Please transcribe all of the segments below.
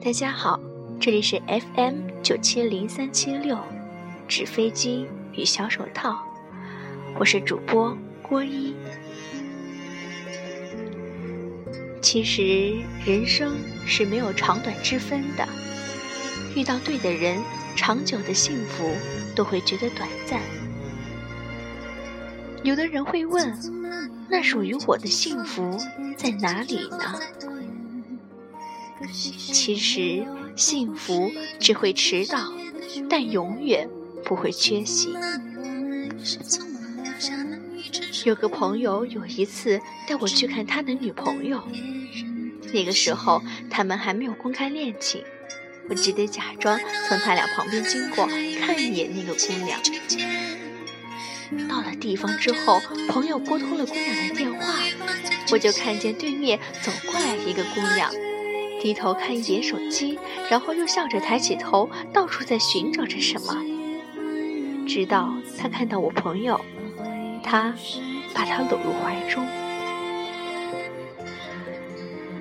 大家好，这里是 FM 九七零三七六，纸飞机与小手套，我是主播郭一。其实人生是没有长短之分的，遇到对的人，长久的幸福都会觉得短暂。有的人会问，那属于我的幸福在哪里呢？其实，幸福只会迟到，但永远不会缺席。有个朋友有一次带我去看他的女朋友，那个时候他们还没有公开恋情，我只得假装从他俩旁边经过，看一眼那个姑娘。到了地方之后，朋友拨通了姑娘的电话，我就看见对面走过来一个姑娘。低头看一眼手机，然后又笑着抬起头，到处在寻找着什么。直到他看到我朋友，他把她搂入怀中。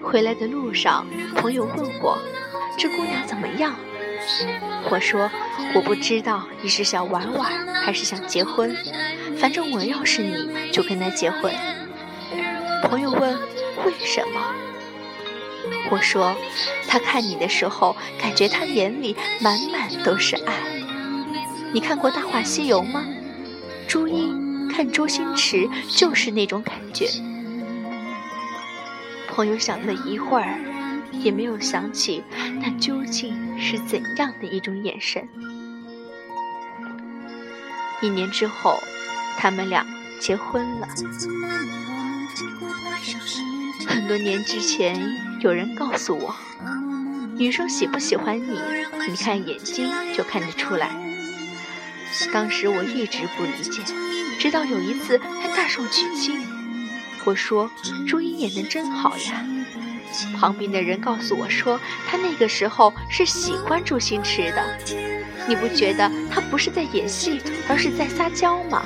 回来的路上，朋友问我：“这姑娘怎么样？”我说：“我不知道你是想玩玩，还是想结婚。反正我要是你，就跟他结婚。”朋友问：“为什么？”我说，他看你的时候，感觉他眼里满满都是爱。你看过《大话西游》吗？朱茵看周星驰就是那种感觉。朋友想了一会儿，也没有想起那究竟是怎样的一种眼神。一年之后，他们俩结婚了。很多年之前，有人告诉我，女生喜不喜欢你，你看眼睛就看得出来。当时我一直不理解，直到有一次看大圣取经，我说朱茵演的真好呀。旁边的人告诉我说，他那个时候是喜欢周星驰的。你不觉得他不是在演戏，而是在撒娇吗？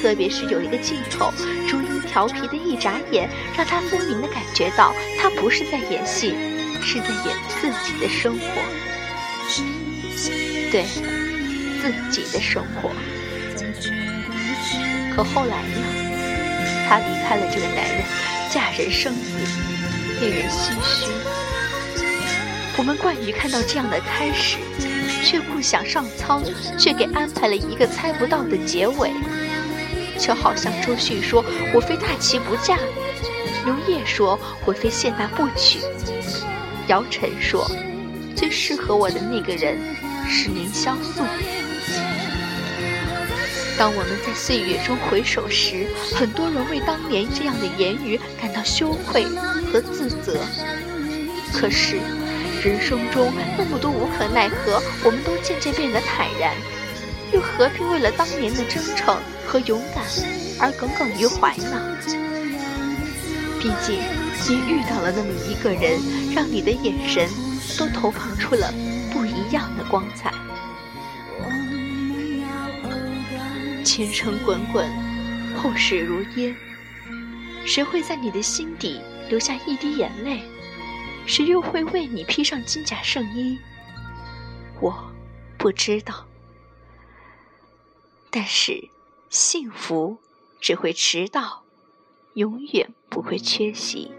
特别是有一个镜头，朱茵调皮的一眨眼，让他分明的感觉到，他不是在演戏，是在演自己的生活。对，自己的生活。可后来呢？她离开了这个男人，嫁人生子，令人唏嘘。我们惯于看到这样的开始，却不想上苍，却给安排了一个猜不到的结尾。就好像周迅说：“我非大齐不嫁。”刘烨说：“我非谢娜不娶。”姚晨说：“最适合我的那个人是凌潇肃。”当我们在岁月中回首时，很多人为当年这样的言语感到羞愧和自责。可是，人生中那么多无可奈何，我们都渐渐变得坦然。又何必为了当年的真诚和勇敢而耿耿于怀呢？毕竟，你遇到了那么一个人，让你的眼神都投放出了不一样的光彩。前程滚滚，后事如烟。谁会在你的心底留下一滴眼泪？谁又会为你披上金甲圣衣？我不知道。但是，幸福只会迟到，永远不会缺席。